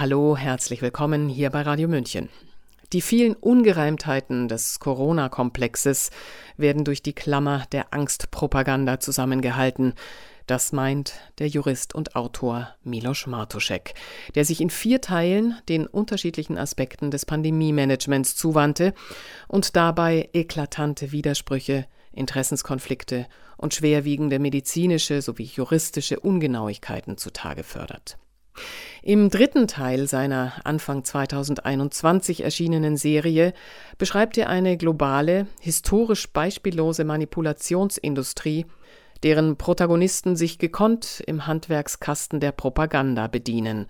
Hallo, herzlich willkommen hier bei Radio München. Die vielen Ungereimtheiten des Corona-Komplexes werden durch die Klammer der Angstpropaganda zusammengehalten. Das meint der Jurist und Autor Milos Martuszek, der sich in vier Teilen den unterschiedlichen Aspekten des Pandemie-Managements zuwandte und dabei eklatante Widersprüche, Interessenskonflikte und schwerwiegende medizinische sowie juristische Ungenauigkeiten zutage fördert. Im dritten Teil seiner Anfang 2021 erschienenen Serie beschreibt er eine globale, historisch beispiellose Manipulationsindustrie, deren Protagonisten sich gekonnt im Handwerkskasten der Propaganda bedienen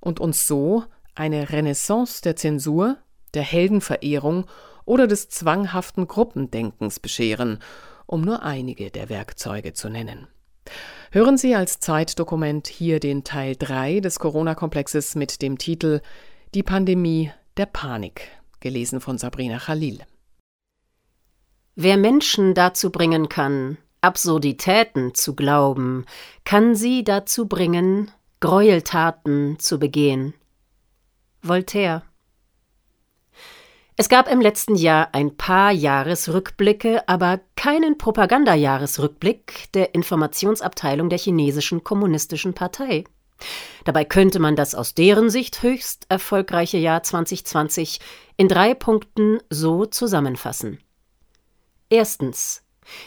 und uns so eine Renaissance der Zensur, der Heldenverehrung oder des zwanghaften Gruppendenkens bescheren, um nur einige der Werkzeuge zu nennen. Hören Sie als Zeitdokument hier den Teil 3 des Corona-Komplexes mit dem Titel Die Pandemie der Panik, gelesen von Sabrina Khalil. Wer Menschen dazu bringen kann, Absurditäten zu glauben, kann sie dazu bringen, Gräueltaten zu begehen. Voltaire es gab im letzten Jahr ein paar Jahresrückblicke, aber keinen Propagandajahresrückblick der Informationsabteilung der chinesischen kommunistischen Partei. Dabei könnte man das aus deren Sicht höchst erfolgreiche Jahr 2020 in drei Punkten so zusammenfassen. Erstens.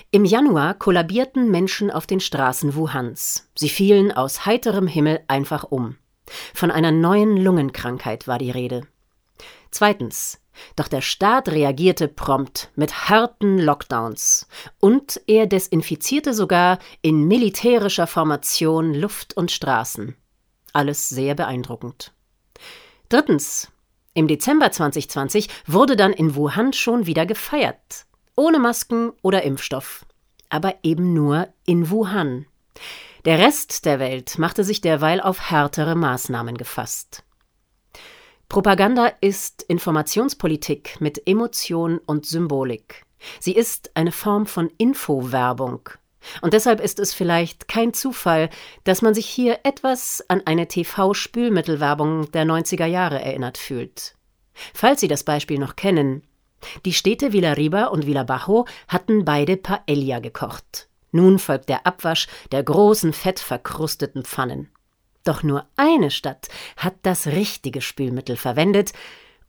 Im Januar kollabierten Menschen auf den Straßen Wuhans. Sie fielen aus heiterem Himmel einfach um. Von einer neuen Lungenkrankheit war die Rede. Zweitens. Doch der Staat reagierte prompt mit harten Lockdowns und er desinfizierte sogar in militärischer Formation Luft und Straßen. Alles sehr beeindruckend. Drittens. Im Dezember 2020 wurde dann in Wuhan schon wieder gefeiert. Ohne Masken oder Impfstoff. Aber eben nur in Wuhan. Der Rest der Welt machte sich derweil auf härtere Maßnahmen gefasst. Propaganda ist Informationspolitik mit Emotion und Symbolik. Sie ist eine Form von Infowerbung. Und deshalb ist es vielleicht kein Zufall, dass man sich hier etwas an eine TV-Spülmittelwerbung der 90er Jahre erinnert fühlt. Falls Sie das Beispiel noch kennen, die Städte Villarriba und Villabajo hatten beide Paella gekocht. Nun folgt der Abwasch der großen fettverkrusteten Pfannen. Doch nur eine Stadt hat das richtige Spülmittel verwendet,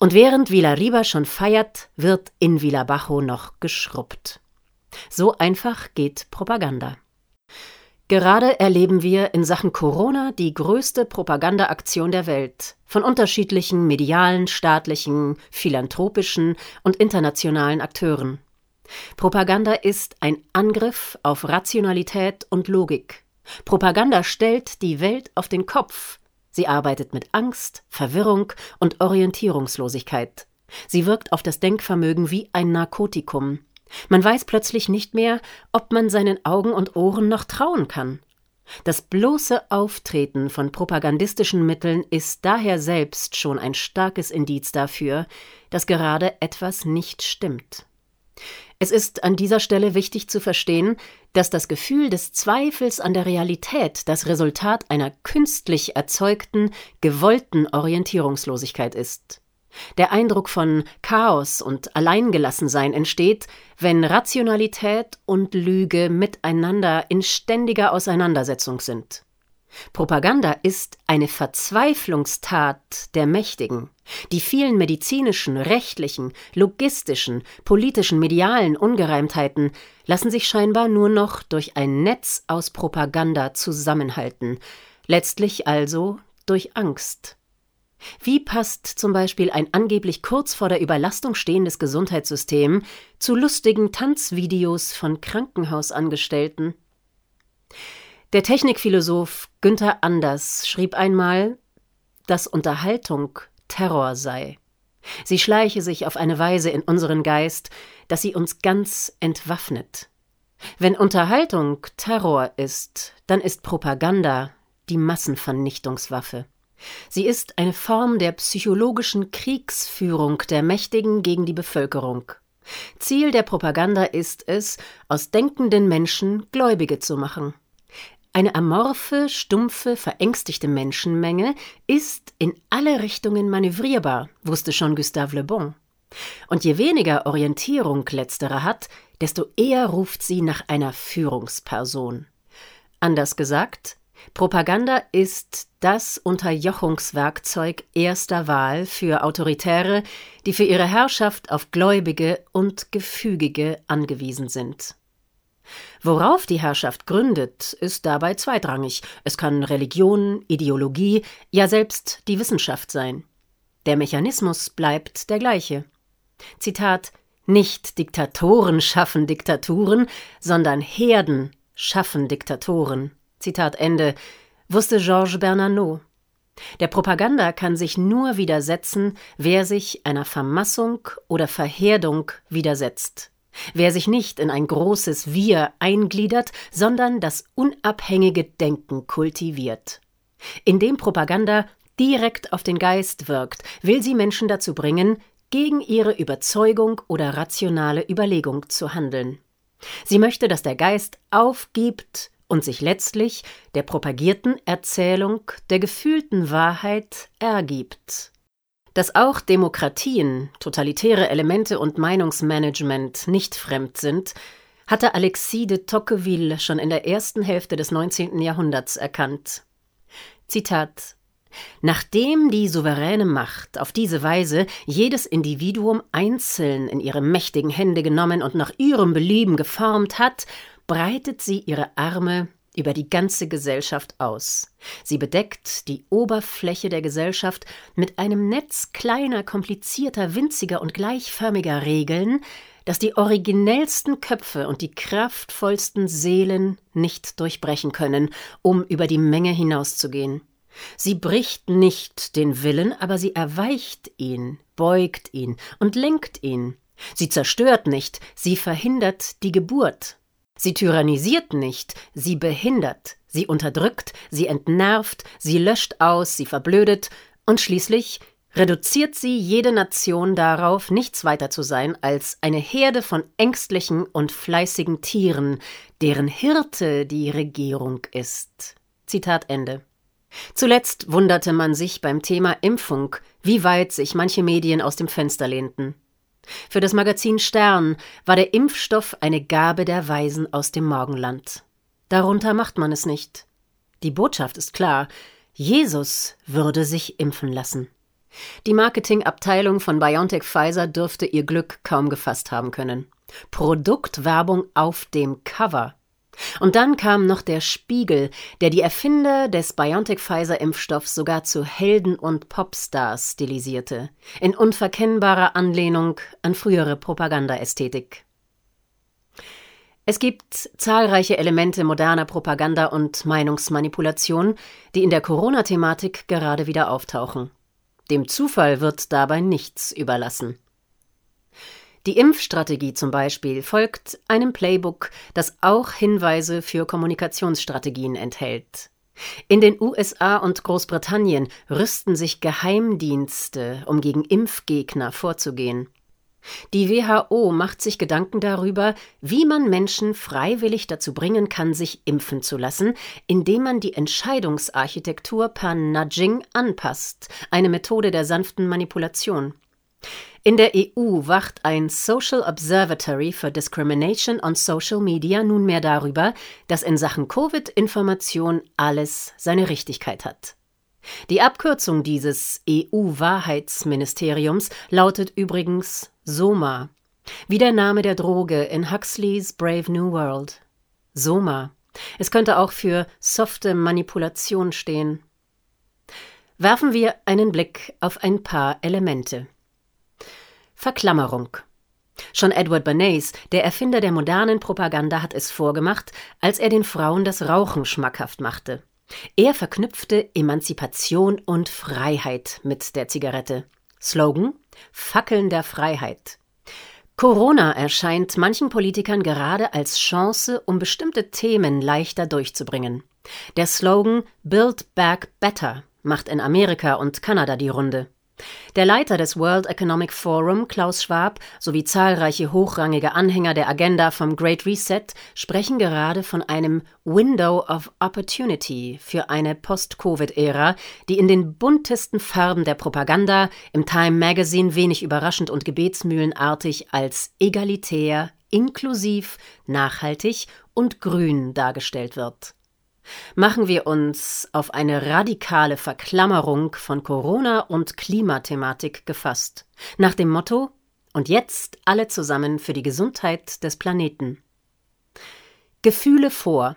und während Villarriba schon feiert, wird in Villabajo noch geschrubbt. So einfach geht Propaganda. Gerade erleben wir in Sachen Corona die größte Propagandaaktion der Welt von unterschiedlichen medialen, staatlichen, philanthropischen und internationalen Akteuren. Propaganda ist ein Angriff auf Rationalität und Logik. Propaganda stellt die Welt auf den Kopf. Sie arbeitet mit Angst, Verwirrung und Orientierungslosigkeit. Sie wirkt auf das Denkvermögen wie ein Narkotikum. Man weiß plötzlich nicht mehr, ob man seinen Augen und Ohren noch trauen kann. Das bloße Auftreten von propagandistischen Mitteln ist daher selbst schon ein starkes Indiz dafür, dass gerade etwas nicht stimmt. Es ist an dieser Stelle wichtig zu verstehen, dass das Gefühl des Zweifels an der Realität das Resultat einer künstlich erzeugten, gewollten Orientierungslosigkeit ist. Der Eindruck von Chaos und Alleingelassensein entsteht, wenn Rationalität und Lüge miteinander in ständiger Auseinandersetzung sind. Propaganda ist eine Verzweiflungstat der Mächtigen. Die vielen medizinischen, rechtlichen, logistischen, politischen, medialen Ungereimtheiten lassen sich scheinbar nur noch durch ein Netz aus Propaganda zusammenhalten, letztlich also durch Angst. Wie passt zum Beispiel ein angeblich kurz vor der Überlastung stehendes Gesundheitssystem zu lustigen Tanzvideos von Krankenhausangestellten? Der Technikphilosoph Günther Anders schrieb einmal, dass Unterhaltung Terror sei. Sie schleiche sich auf eine Weise in unseren Geist, dass sie uns ganz entwaffnet. Wenn Unterhaltung Terror ist, dann ist Propaganda die Massenvernichtungswaffe. Sie ist eine Form der psychologischen Kriegsführung der Mächtigen gegen die Bevölkerung. Ziel der Propaganda ist es, aus denkenden Menschen Gläubige zu machen. Eine amorphe, stumpfe, verängstigte Menschenmenge ist in alle Richtungen manövrierbar, wusste schon Gustave Le Bon. Und je weniger Orientierung letztere hat, desto eher ruft sie nach einer Führungsperson. Anders gesagt, Propaganda ist das Unterjochungswerkzeug erster Wahl für Autoritäre, die für ihre Herrschaft auf Gläubige und Gefügige angewiesen sind. Worauf die Herrschaft gründet, ist dabei zweitrangig. Es kann Religion, Ideologie, ja selbst die Wissenschaft sein. Der Mechanismus bleibt der gleiche. Zitat Nicht Diktatoren schaffen Diktaturen, sondern Herden schaffen Diktatoren. Zitat Ende, wusste Georges Bernanos. Der Propaganda kann sich nur widersetzen, wer sich einer Vermassung oder Verherdung widersetzt. Wer sich nicht in ein großes Wir eingliedert, sondern das unabhängige Denken kultiviert. Indem Propaganda direkt auf den Geist wirkt, will sie Menschen dazu bringen, gegen ihre Überzeugung oder rationale Überlegung zu handeln. Sie möchte, dass der Geist aufgibt und sich letztlich der propagierten Erzählung der gefühlten Wahrheit ergibt. Dass auch Demokratien, totalitäre Elemente und Meinungsmanagement nicht fremd sind, hatte Alexis de Tocqueville schon in der ersten Hälfte des 19. Jahrhunderts erkannt. Zitat Nachdem die souveräne Macht auf diese Weise jedes Individuum einzeln in ihre mächtigen Hände genommen und nach ihrem Belieben geformt hat, breitet sie ihre Arme über die ganze Gesellschaft aus. Sie bedeckt die Oberfläche der Gesellschaft mit einem Netz kleiner, komplizierter, winziger und gleichförmiger Regeln, das die originellsten Köpfe und die kraftvollsten Seelen nicht durchbrechen können, um über die Menge hinauszugehen. Sie bricht nicht den Willen, aber sie erweicht ihn, beugt ihn und lenkt ihn. Sie zerstört nicht, sie verhindert die Geburt. Sie tyrannisiert nicht, sie behindert, sie unterdrückt, sie entnervt, sie löscht aus, sie verblödet und schließlich reduziert sie jede Nation darauf, nichts weiter zu sein als eine Herde von ängstlichen und fleißigen Tieren, deren Hirte die Regierung ist. Zitat Ende. Zuletzt wunderte man sich beim Thema Impfung, wie weit sich manche Medien aus dem Fenster lehnten. Für das Magazin Stern war der Impfstoff eine Gabe der Weisen aus dem Morgenland. Darunter macht man es nicht. Die Botschaft ist klar, Jesus würde sich impfen lassen. Die Marketingabteilung von BioNTech Pfizer dürfte ihr Glück kaum gefasst haben können. Produktwerbung auf dem Cover. Und dann kam noch der Spiegel, der die Erfinder des BioNTech-Pfizer-Impfstoffs sogar zu Helden und Popstars stilisierte, in unverkennbarer Anlehnung an frühere Propagandaästhetik. Es gibt zahlreiche Elemente moderner Propaganda und Meinungsmanipulation, die in der Corona-Thematik gerade wieder auftauchen. Dem Zufall wird dabei nichts überlassen. Die Impfstrategie zum Beispiel folgt einem Playbook, das auch Hinweise für Kommunikationsstrategien enthält. In den USA und Großbritannien rüsten sich Geheimdienste, um gegen Impfgegner vorzugehen. Die WHO macht sich Gedanken darüber, wie man Menschen freiwillig dazu bringen kann, sich impfen zu lassen, indem man die Entscheidungsarchitektur per Nudging anpasst, eine Methode der sanften Manipulation. In der EU wacht ein Social Observatory for Discrimination on Social Media nunmehr darüber, dass in Sachen Covid-Information alles seine Richtigkeit hat. Die Abkürzung dieses EU-Wahrheitsministeriums lautet übrigens SOMA, wie der Name der Droge in Huxleys Brave New World. SOMA. Es könnte auch für softe Manipulation stehen. Werfen wir einen Blick auf ein paar Elemente. Verklammerung. Schon Edward Bernays, der Erfinder der modernen Propaganda, hat es vorgemacht, als er den Frauen das Rauchen schmackhaft machte. Er verknüpfte Emanzipation und Freiheit mit der Zigarette. Slogan Fackeln der Freiheit. Corona erscheint manchen Politikern gerade als Chance, um bestimmte Themen leichter durchzubringen. Der Slogan Build Back Better macht in Amerika und Kanada die Runde. Der Leiter des World Economic Forum, Klaus Schwab, sowie zahlreiche hochrangige Anhänger der Agenda vom Great Reset sprechen gerade von einem Window of Opportunity für eine Post-Covid-Ära, die in den buntesten Farben der Propaganda im Time Magazine wenig überraschend und gebetsmühlenartig als egalitär, inklusiv, nachhaltig und grün dargestellt wird machen wir uns auf eine radikale Verklammerung von Corona und Klimathematik gefasst, nach dem Motto Und jetzt alle zusammen für die Gesundheit des Planeten. Gefühle vor.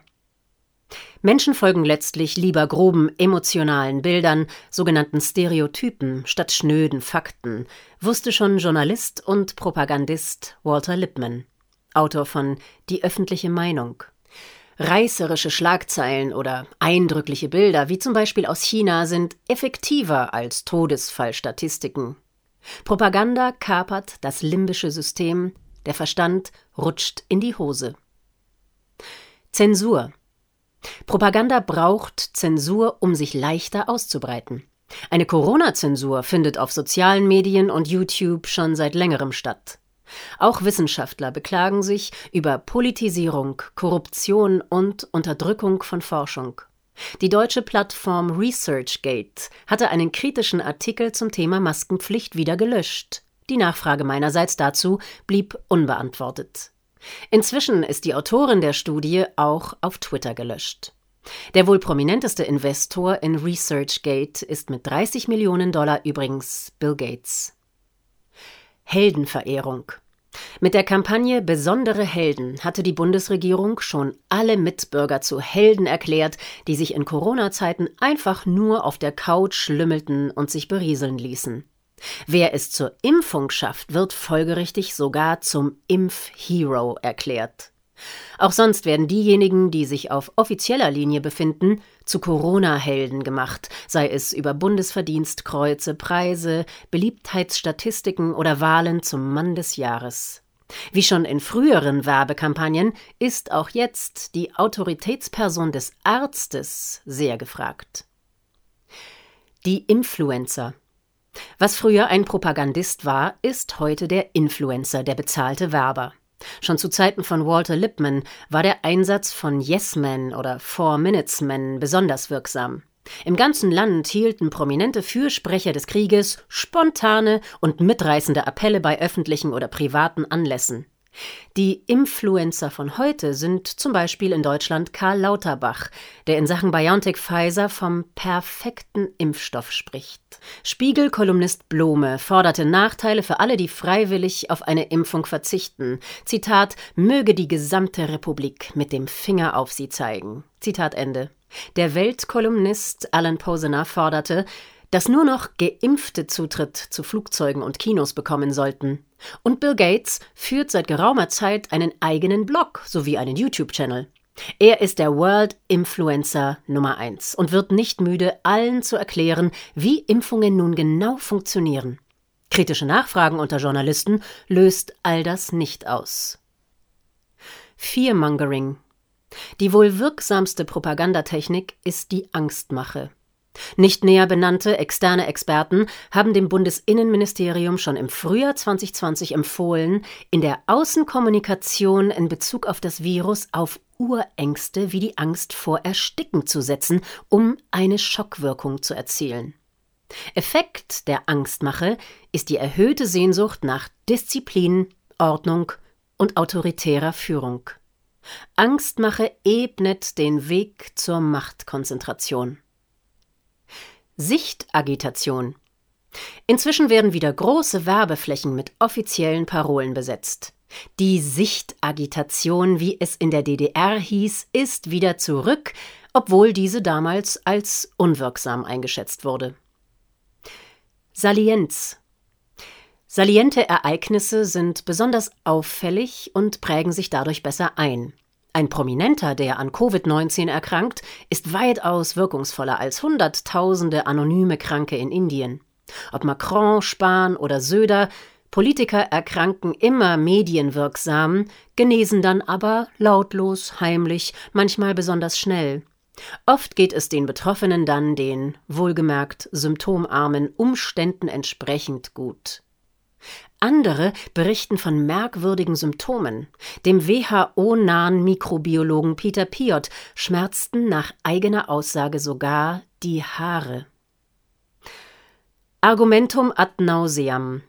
Menschen folgen letztlich lieber groben emotionalen Bildern, sogenannten Stereotypen, statt schnöden Fakten, wusste schon Journalist und Propagandist Walter Lippmann, Autor von Die öffentliche Meinung. Reißerische Schlagzeilen oder eindrückliche Bilder, wie zum Beispiel aus China, sind effektiver als Todesfallstatistiken. Propaganda kapert das limbische System, der Verstand rutscht in die Hose. Zensur. Propaganda braucht Zensur, um sich leichter auszubreiten. Eine Corona-Zensur findet auf sozialen Medien und YouTube schon seit längerem statt. Auch Wissenschaftler beklagen sich über Politisierung, Korruption und Unterdrückung von Forschung. Die deutsche Plattform ResearchGate hatte einen kritischen Artikel zum Thema Maskenpflicht wieder gelöscht. Die Nachfrage meinerseits dazu blieb unbeantwortet. Inzwischen ist die Autorin der Studie auch auf Twitter gelöscht. Der wohl prominenteste Investor in ResearchGate ist mit 30 Millionen Dollar übrigens Bill Gates. Heldenverehrung. Mit der Kampagne Besondere Helden hatte die Bundesregierung schon alle Mitbürger zu Helden erklärt, die sich in Corona-Zeiten einfach nur auf der Couch lümmelten und sich berieseln ließen. Wer es zur Impfung schafft, wird folgerichtig sogar zum Impfhero erklärt. Auch sonst werden diejenigen, die sich auf offizieller Linie befinden, zu Corona-Helden gemacht, sei es über Bundesverdienstkreuze, Preise, Beliebtheitsstatistiken oder Wahlen zum Mann des Jahres. Wie schon in früheren Werbekampagnen ist auch jetzt die Autoritätsperson des Arztes sehr gefragt. Die Influencer. Was früher ein Propagandist war, ist heute der Influencer, der bezahlte Werber. Schon zu Zeiten von Walter Lippmann war der Einsatz von Yes-Men oder Four-Minutes-Men besonders wirksam. Im ganzen Land hielten prominente Fürsprecher des Krieges spontane und mitreißende Appelle bei öffentlichen oder privaten Anlässen. Die Influencer von heute sind zum Beispiel in Deutschland Karl Lauterbach, der in Sachen BioNTech Pfizer vom perfekten Impfstoff spricht. Spiegel-Kolumnist Blome forderte Nachteile für alle, die freiwillig auf eine Impfung verzichten. Zitat: Möge die gesamte Republik mit dem Finger auf sie zeigen. Zitat Ende. Der Weltkolumnist Alan Posener forderte, dass nur noch Geimpfte Zutritt zu Flugzeugen und Kinos bekommen sollten. Und Bill Gates führt seit geraumer Zeit einen eigenen Blog sowie einen YouTube-Channel. Er ist der World Influencer Nummer 1 und wird nicht müde, allen zu erklären, wie Impfungen nun genau funktionieren. Kritische Nachfragen unter Journalisten löst all das nicht aus. Fearmongering. Die wohl wirksamste Propagandatechnik ist die Angstmache. Nicht näher benannte externe Experten haben dem Bundesinnenministerium schon im Frühjahr 2020 empfohlen, in der Außenkommunikation in Bezug auf das Virus auf Urängste wie die Angst vor Ersticken zu setzen, um eine Schockwirkung zu erzielen. Effekt der Angstmache ist die erhöhte Sehnsucht nach Disziplin, Ordnung und autoritärer Führung. Angstmache ebnet den Weg zur Machtkonzentration. Sichtagitation. Inzwischen werden wieder große Werbeflächen mit offiziellen Parolen besetzt. Die Sichtagitation, wie es in der DDR hieß, ist wieder zurück, obwohl diese damals als unwirksam eingeschätzt wurde. Salienz. Saliente Ereignisse sind besonders auffällig und prägen sich dadurch besser ein. Ein Prominenter, der an Covid-19 erkrankt, ist weitaus wirkungsvoller als Hunderttausende anonyme Kranke in Indien. Ob Macron, Spahn oder Söder, Politiker erkranken immer medienwirksam, genesen dann aber lautlos, heimlich, manchmal besonders schnell. Oft geht es den Betroffenen dann den, wohlgemerkt symptomarmen Umständen entsprechend gut. Andere berichten von merkwürdigen Symptomen. Dem WHO-nahen Mikrobiologen Peter Piot schmerzten nach eigener Aussage sogar die Haare. Argumentum ad nauseam.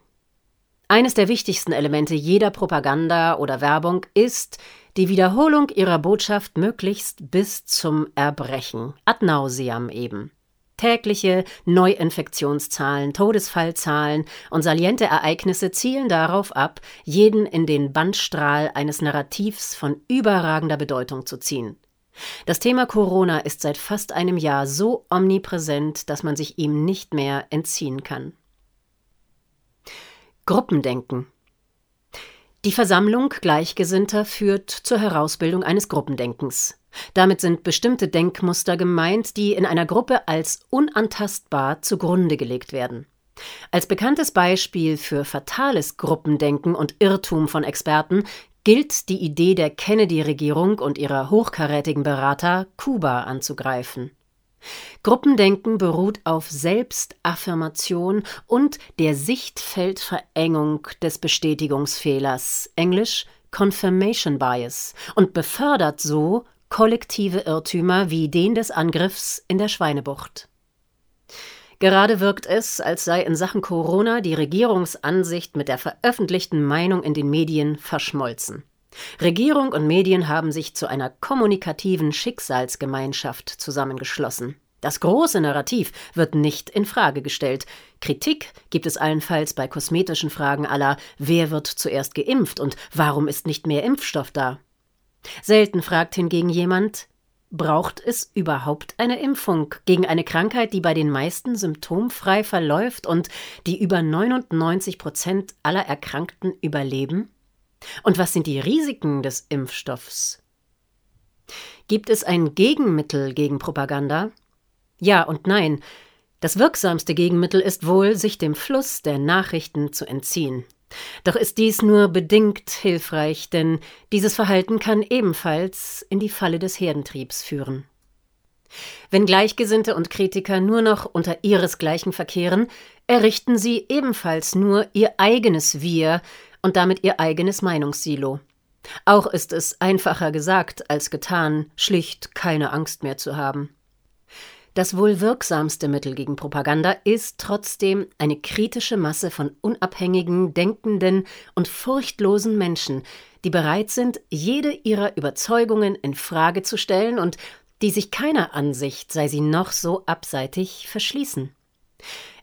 Eines der wichtigsten Elemente jeder Propaganda oder Werbung ist die Wiederholung ihrer Botschaft möglichst bis zum Erbrechen, ad nauseam eben. Tägliche Neuinfektionszahlen, Todesfallzahlen und saliente Ereignisse zielen darauf ab, jeden in den Bandstrahl eines Narrativs von überragender Bedeutung zu ziehen. Das Thema Corona ist seit fast einem Jahr so omnipräsent, dass man sich ihm nicht mehr entziehen kann. Gruppendenken die Versammlung Gleichgesinnter führt zur Herausbildung eines Gruppendenkens. Damit sind bestimmte Denkmuster gemeint, die in einer Gruppe als unantastbar zugrunde gelegt werden. Als bekanntes Beispiel für fatales Gruppendenken und Irrtum von Experten gilt die Idee der Kennedy-Regierung und ihrer hochkarätigen Berater, Kuba anzugreifen. Gruppendenken beruht auf Selbstaffirmation und der Sichtfeldverengung des Bestätigungsfehlers, englisch Confirmation Bias, und befördert so kollektive Irrtümer wie den des Angriffs in der Schweinebucht. Gerade wirkt es, als sei in Sachen Corona die Regierungsansicht mit der veröffentlichten Meinung in den Medien verschmolzen. Regierung und Medien haben sich zu einer kommunikativen Schicksalsgemeinschaft zusammengeschlossen. Das große Narrativ wird nicht in Frage gestellt. Kritik gibt es allenfalls bei kosmetischen Fragen aller Wer wird zuerst geimpft und warum ist nicht mehr Impfstoff da? Selten fragt hingegen jemand, braucht es überhaupt eine Impfung gegen eine Krankheit, die bei den meisten symptomfrei verläuft und die über 99 Prozent aller Erkrankten überleben? Und was sind die Risiken des Impfstoffs? Gibt es ein Gegenmittel gegen Propaganda? Ja und nein. Das wirksamste Gegenmittel ist wohl, sich dem Fluss der Nachrichten zu entziehen. Doch ist dies nur bedingt hilfreich, denn dieses Verhalten kann ebenfalls in die Falle des Herdentriebs führen. Wenn Gleichgesinnte und Kritiker nur noch unter ihresgleichen verkehren, errichten sie ebenfalls nur ihr eigenes Wir und damit ihr eigenes Meinungssilo. Auch ist es einfacher gesagt als getan, schlicht keine Angst mehr zu haben. Das wohl wirksamste Mittel gegen Propaganda ist trotzdem eine kritische Masse von unabhängigen, denkenden und furchtlosen Menschen, die bereit sind, jede ihrer Überzeugungen in Frage zu stellen und die sich keiner Ansicht, sei sie noch so abseitig, verschließen.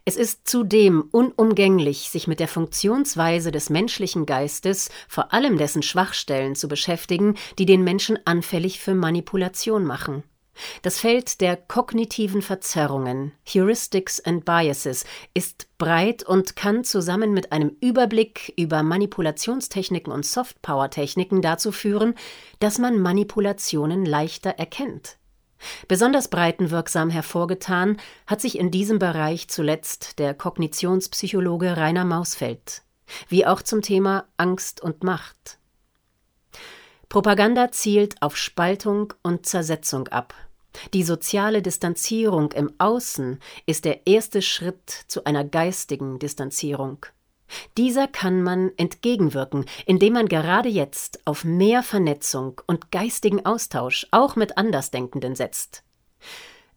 Es ist zudem unumgänglich, sich mit der Funktionsweise des menschlichen Geistes, vor allem dessen Schwachstellen, zu beschäftigen, die den Menschen anfällig für Manipulation machen. Das Feld der kognitiven Verzerrungen, Heuristics and Biases, ist breit und kann zusammen mit einem Überblick über Manipulationstechniken und Softpower-Techniken dazu führen, dass man Manipulationen leichter erkennt. Besonders breitenwirksam hervorgetan hat sich in diesem Bereich zuletzt der Kognitionspsychologe Rainer Mausfeld, wie auch zum Thema Angst und Macht. Propaganda zielt auf Spaltung und Zersetzung ab. Die soziale Distanzierung im Außen ist der erste Schritt zu einer geistigen Distanzierung. Dieser kann man entgegenwirken, indem man gerade jetzt auf mehr Vernetzung und geistigen Austausch auch mit Andersdenkenden setzt.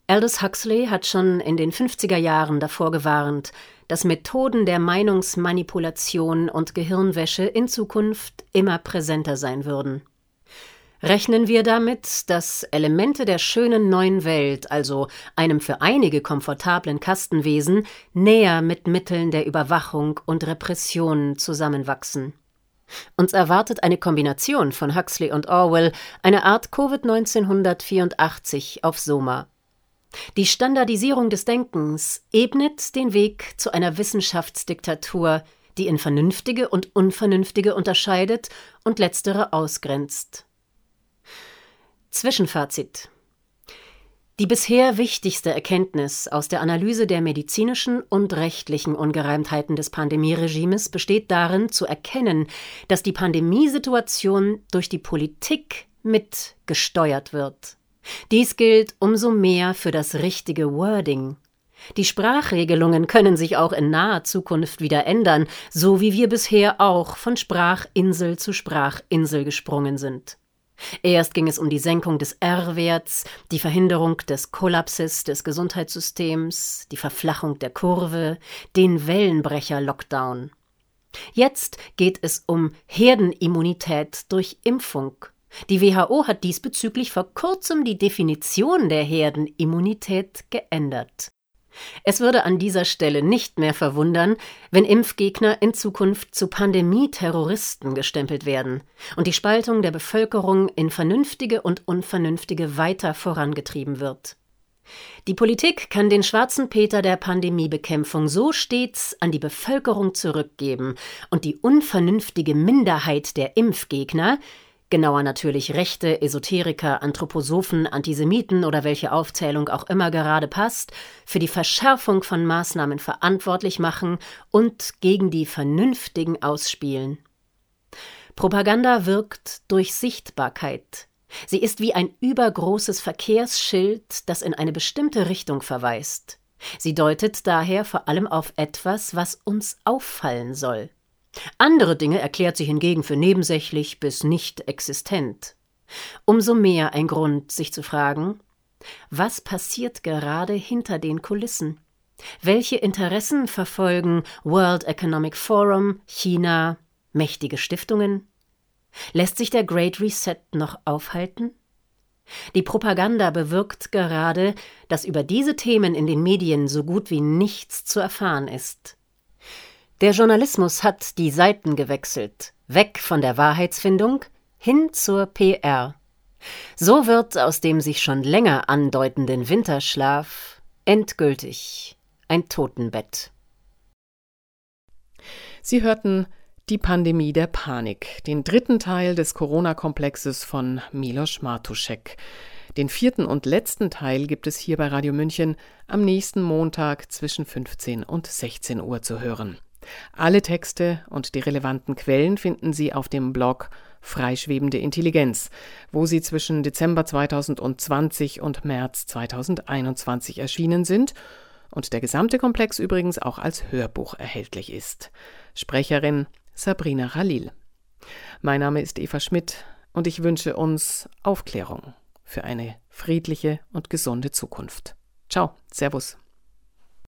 Aldous Huxley hat schon in den 50er Jahren davor gewarnt, dass Methoden der Meinungsmanipulation und Gehirnwäsche in Zukunft immer präsenter sein würden. Rechnen wir damit, dass Elemente der schönen neuen Welt, also einem für einige komfortablen Kastenwesen, näher mit Mitteln der Überwachung und Repression zusammenwachsen. Uns erwartet eine Kombination von Huxley und Orwell, eine Art Covid-1984 auf Soma. Die Standardisierung des Denkens ebnet den Weg zu einer Wissenschaftsdiktatur, die in Vernünftige und Unvernünftige unterscheidet und letztere ausgrenzt. Zwischenfazit die bisher wichtigste Erkenntnis aus der Analyse der medizinischen und rechtlichen Ungereimtheiten des Pandemieregimes besteht darin, zu erkennen, dass die Pandemiesituation durch die Politik mitgesteuert wird. Dies gilt umso mehr für das richtige Wording. Die Sprachregelungen können sich auch in naher Zukunft wieder ändern, so wie wir bisher auch von Sprachinsel zu Sprachinsel gesprungen sind. Erst ging es um die Senkung des R-Werts, die Verhinderung des Kollapses des Gesundheitssystems, die Verflachung der Kurve, den Wellenbrecher-Lockdown. Jetzt geht es um Herdenimmunität durch Impfung. Die WHO hat diesbezüglich vor kurzem die Definition der Herdenimmunität geändert. Es würde an dieser Stelle nicht mehr verwundern, wenn Impfgegner in Zukunft zu Pandemie-Terroristen gestempelt werden und die Spaltung der Bevölkerung in Vernünftige und Unvernünftige weiter vorangetrieben wird. Die Politik kann den schwarzen Peter der Pandemiebekämpfung so stets an die Bevölkerung zurückgeben und die unvernünftige Minderheit der Impfgegner genauer natürlich Rechte, Esoteriker, Anthroposophen, Antisemiten oder welche Aufzählung auch immer gerade passt, für die Verschärfung von Maßnahmen verantwortlich machen und gegen die Vernünftigen ausspielen. Propaganda wirkt durch Sichtbarkeit. Sie ist wie ein übergroßes Verkehrsschild, das in eine bestimmte Richtung verweist. Sie deutet daher vor allem auf etwas, was uns auffallen soll. Andere Dinge erklärt sie hingegen für nebensächlich bis nicht existent. Umso mehr ein Grund, sich zu fragen, was passiert gerade hinter den Kulissen? Welche Interessen verfolgen World Economic Forum, China, mächtige Stiftungen? Lässt sich der Great Reset noch aufhalten? Die Propaganda bewirkt gerade, dass über diese Themen in den Medien so gut wie nichts zu erfahren ist. Der Journalismus hat die Seiten gewechselt, weg von der Wahrheitsfindung hin zur PR. So wird aus dem sich schon länger andeutenden Winterschlaf endgültig ein Totenbett. Sie hörten Die Pandemie der Panik, den dritten Teil des Corona-Komplexes von Milos Martuschek. Den vierten und letzten Teil gibt es hier bei Radio München am nächsten Montag zwischen 15 und 16 Uhr zu hören. Alle Texte und die relevanten Quellen finden Sie auf dem Blog Freischwebende Intelligenz, wo sie zwischen Dezember 2020 und März 2021 erschienen sind und der gesamte Komplex übrigens auch als Hörbuch erhältlich ist. Sprecherin Sabrina Khalil. Mein Name ist Eva Schmidt und ich wünsche uns Aufklärung für eine friedliche und gesunde Zukunft. Ciao, Servus.